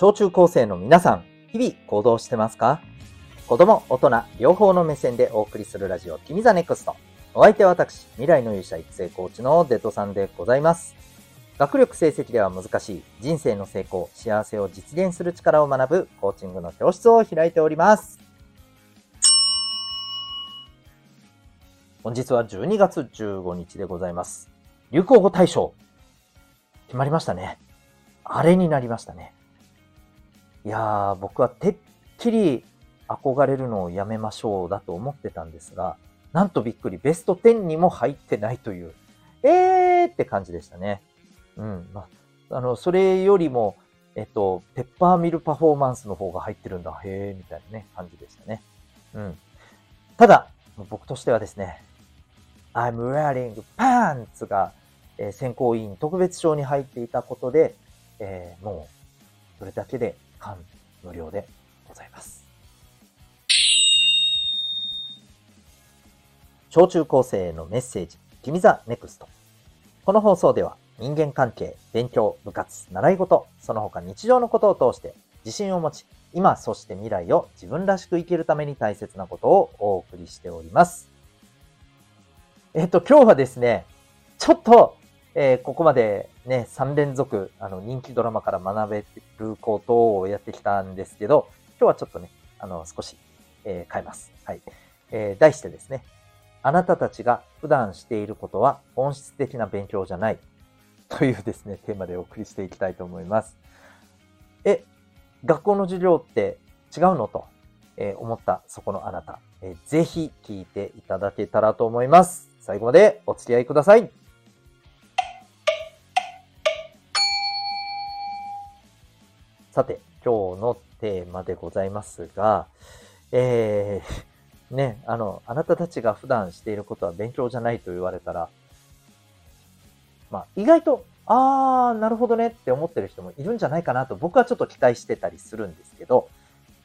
小中高生の皆さん、日々行動してますか？子供、大人、両方の目線でお送りするラジオ、君 the NEXT。お相手は私、未来の勇者育成コーチのデトさんでございます。学力成績では難しい人生の成功、幸せを実現する力を学ぶコーチングの教室を開いております。本日は12月15日でございます。流行語大賞。決まりましたね。あれになりましたね。いやー、僕はてっきり憧れるのをやめましょうだと思ってたんですが、なんとびっくり、ベスト10にも入ってないという、えーって感じでしたね。うん。まあ、あの、それよりも、えっと、ペッパーミルパフォーマンスの方が入ってるんだ、へーみたいなね、感じでしたね。うん。ただ、僕としてはですね、I'm wearing pants が、えー、選考委員特別賞に入っていたことで、えー、もう、それだけで感無量でございます。小中高生へのメッセージ、君 the NEXT。この放送では人間関係、勉強、部活、習い事、その他日常のことを通して自信を持ち、今、そして未来を自分らしく生きるために大切なことをお送りしております。えっと、今日はですね、ちょっと、えー、ここまでね、3連続、あの、人気ドラマから学べることをやってきたんですけど、今日はちょっとね、あの、少し、えー、変えます。はい。えー、題してですね、あなたたちが普段していることは本質的な勉強じゃない。というですね、テーマでお送りしていきたいと思います。え、学校の授業って違うのと、え思ったそこのあなた、えぜひ聞いていただけたらと思います。最後までお付き合いください。さて、今日のテーマでございますが、えー、ね、あの、あなたたちが普段していることは勉強じゃないと言われたら、まあ、意外と、あー、なるほどねって思ってる人もいるんじゃないかなと僕はちょっと期待してたりするんですけど、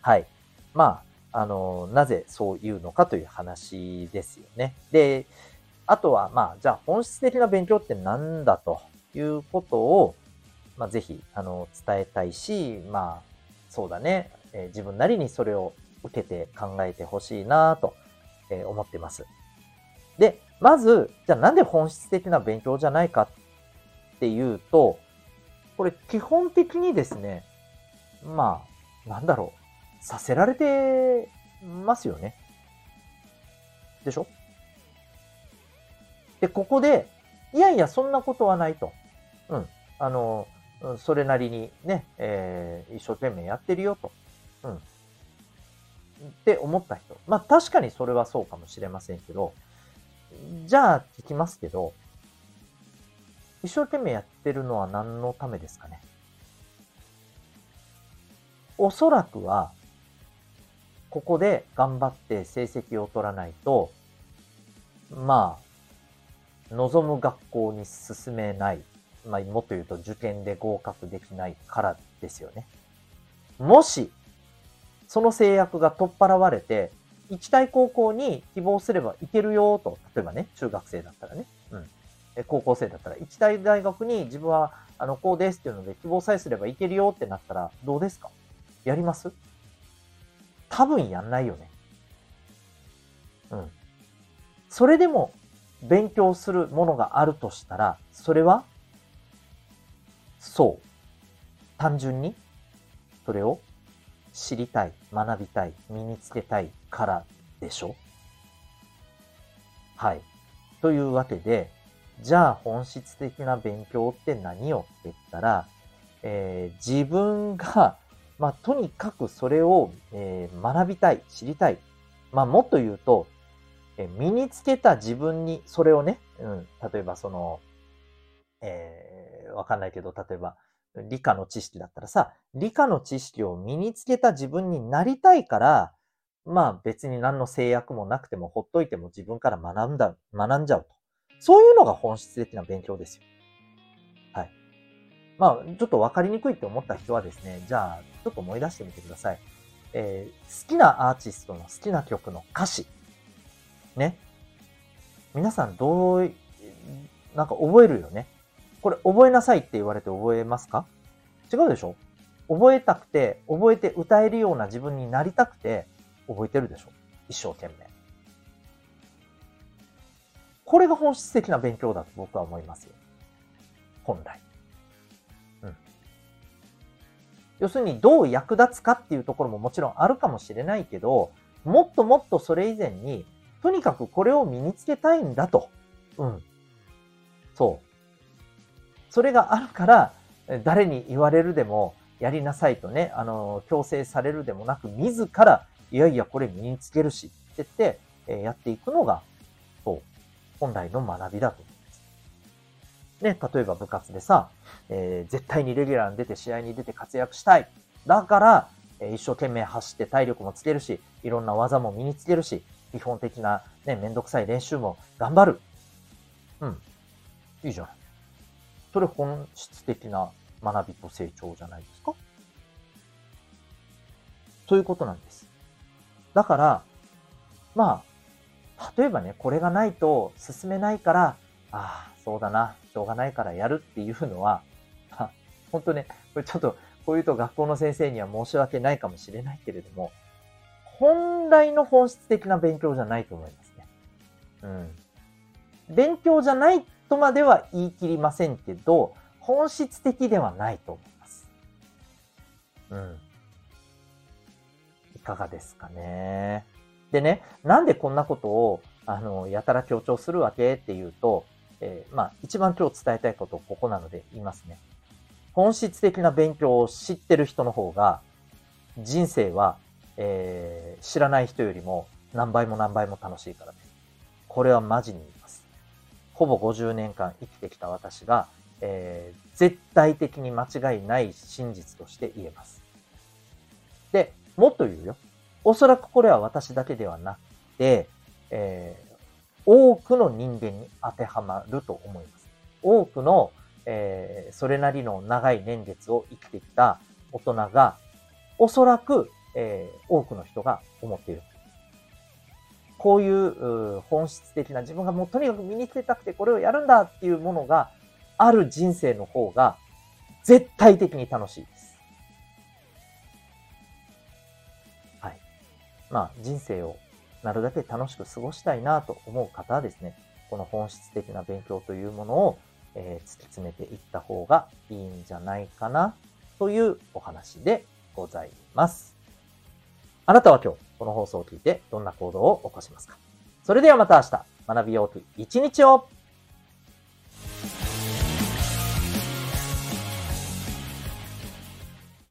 はい。まあ、あの、なぜそう言うのかという話ですよね。で、あとは、まあ、じゃあ本質的な勉強って何だということを、まあ、ぜひ、あの、伝えたいし、まあ、そうだね、えー、自分なりにそれを受けて考えてほしいなと、えー、思ってます。で、まず、じゃあなんで本質的な勉強じゃないかっていうと、これ基本的にですね、まあ、なんだろう、させられてますよね。でしょ？で、ここで、いやいや、そんなことはないと。うん。あの、それなりにね、えー、一生懸命やってるよと。うん。って思った人。まあ確かにそれはそうかもしれませんけど、じゃあ聞きますけど、一生懸命やってるのは何のためですかねおそらくは、ここで頑張って成績を取らないと、まあ、望む学校に進めない。まあ、もっと言うと受験で合格できないからですよね。もし、その制約が取っ払われて、行きたい高校に希望すれば行けるよと、例えばね、中学生だったらね、うん。高校生だったら、行きたい大学に自分は、あの、こうですっていうので希望さえすれば行けるよってなったら、どうですか？やります？多分やんないよね。うん。それでも勉強するものがあるとしたら、それは？そう。単純に、それを知りたい、学びたい、身につけたいからでしょ？はい。というわけで、じゃあ本質的な勉強って何よって言ったら、えー、自分が、まあ、とにかくそれを、えー、学びたい、知りたい。まあ、もっと言うと、えー、身につけた自分に、それをね、うん、例えばその、え、わかんないけど、例えば、理科の知識だったらさ、理科の知識を身につけた自分になりたいから、まあ別に何の制約もなくてもほっといても自分から学んだ、学んじゃうと。そういうのが本質的な勉強ですよ。はい。まあ、ちょっとわかりにくいって思った人はですね、じゃあ、ちょっと思い出してみてください。えー、好きなアーティストの好きな曲の歌詞。ね。皆さんどう、なんか覚えるよね。これ覚えなさいって言われて覚えますか？違うでしょ？覚えたくて、覚えて歌えるような自分になりたくて、覚えてるでしょ？一生懸命。これが本質的な勉強だと僕は思いますよ。本来。うん。要するにどう役立つかっていうところももちろんあるかもしれないけど、もっともっとそれ以前に、とにかくこれを身につけたいんだと。うん。そう。それがあるから、誰に言われるでも、やりなさいとね、あの、強制されるでもなく、自ら、いやいや、これ身につけるし、って言って、えやっていくのが、そう、本来の学びだと思います。ね、例えば部活でさ、えー、絶対にレギュラーに出て試合に出て活躍したい。だから、えー、一生懸命走って体力もつけるし、いろんな技も身につけるし、基本的なね、めんどくさい練習も頑張る。うん。いいじゃない。それ本質的な学びと成長じゃないですか？そういうことなんです。だから、まあ、例えばね、これがないと進めないから、ああ、そうだな、しょうがないからやるっていうのは、本当ね、これちょっと、こういうと学校の先生には申し訳ないかもしれないけれども、本来の本質的な勉強じゃないと思いますね。うん。勉強じゃないとまでは言い切りませんけど、本質的ではないと思います。うん。いかがですかね。でね、なんでこんなことを、あの、やたら強調するわけっていうと、えー、まあ、一番今日伝えたいことここなので言いますね。本質的な勉強を知ってる人の方が、人生は、えー、知らない人よりも何倍も何倍も楽しいからです。これはマジに。ほぼ50年間生きてきた私が、えー、絶対的に間違いない真実として言えます。で、もっと言うよ。おそらくこれは私だけではなくて、えー、多くの人間に当てはまると思います。多くの、えー、それなりの長い年月を生きてきた大人が、おそらく、えー、多くの人が思っている。こういう本質的な自分がもうとにかく身につけたくてこれをやるんだっていうものがある人生の方が絶対的に楽しいです。はい。まあ人生をなるだけ楽しく過ごしたいなと思う方はですね、この本質的な勉強というものを、えー、突き詰めていった方がいいんじゃないかなというお話でございます。あなたは今日この放送を聞いてどんな行動を起こしますか。それではまた明日、学びようき一日を。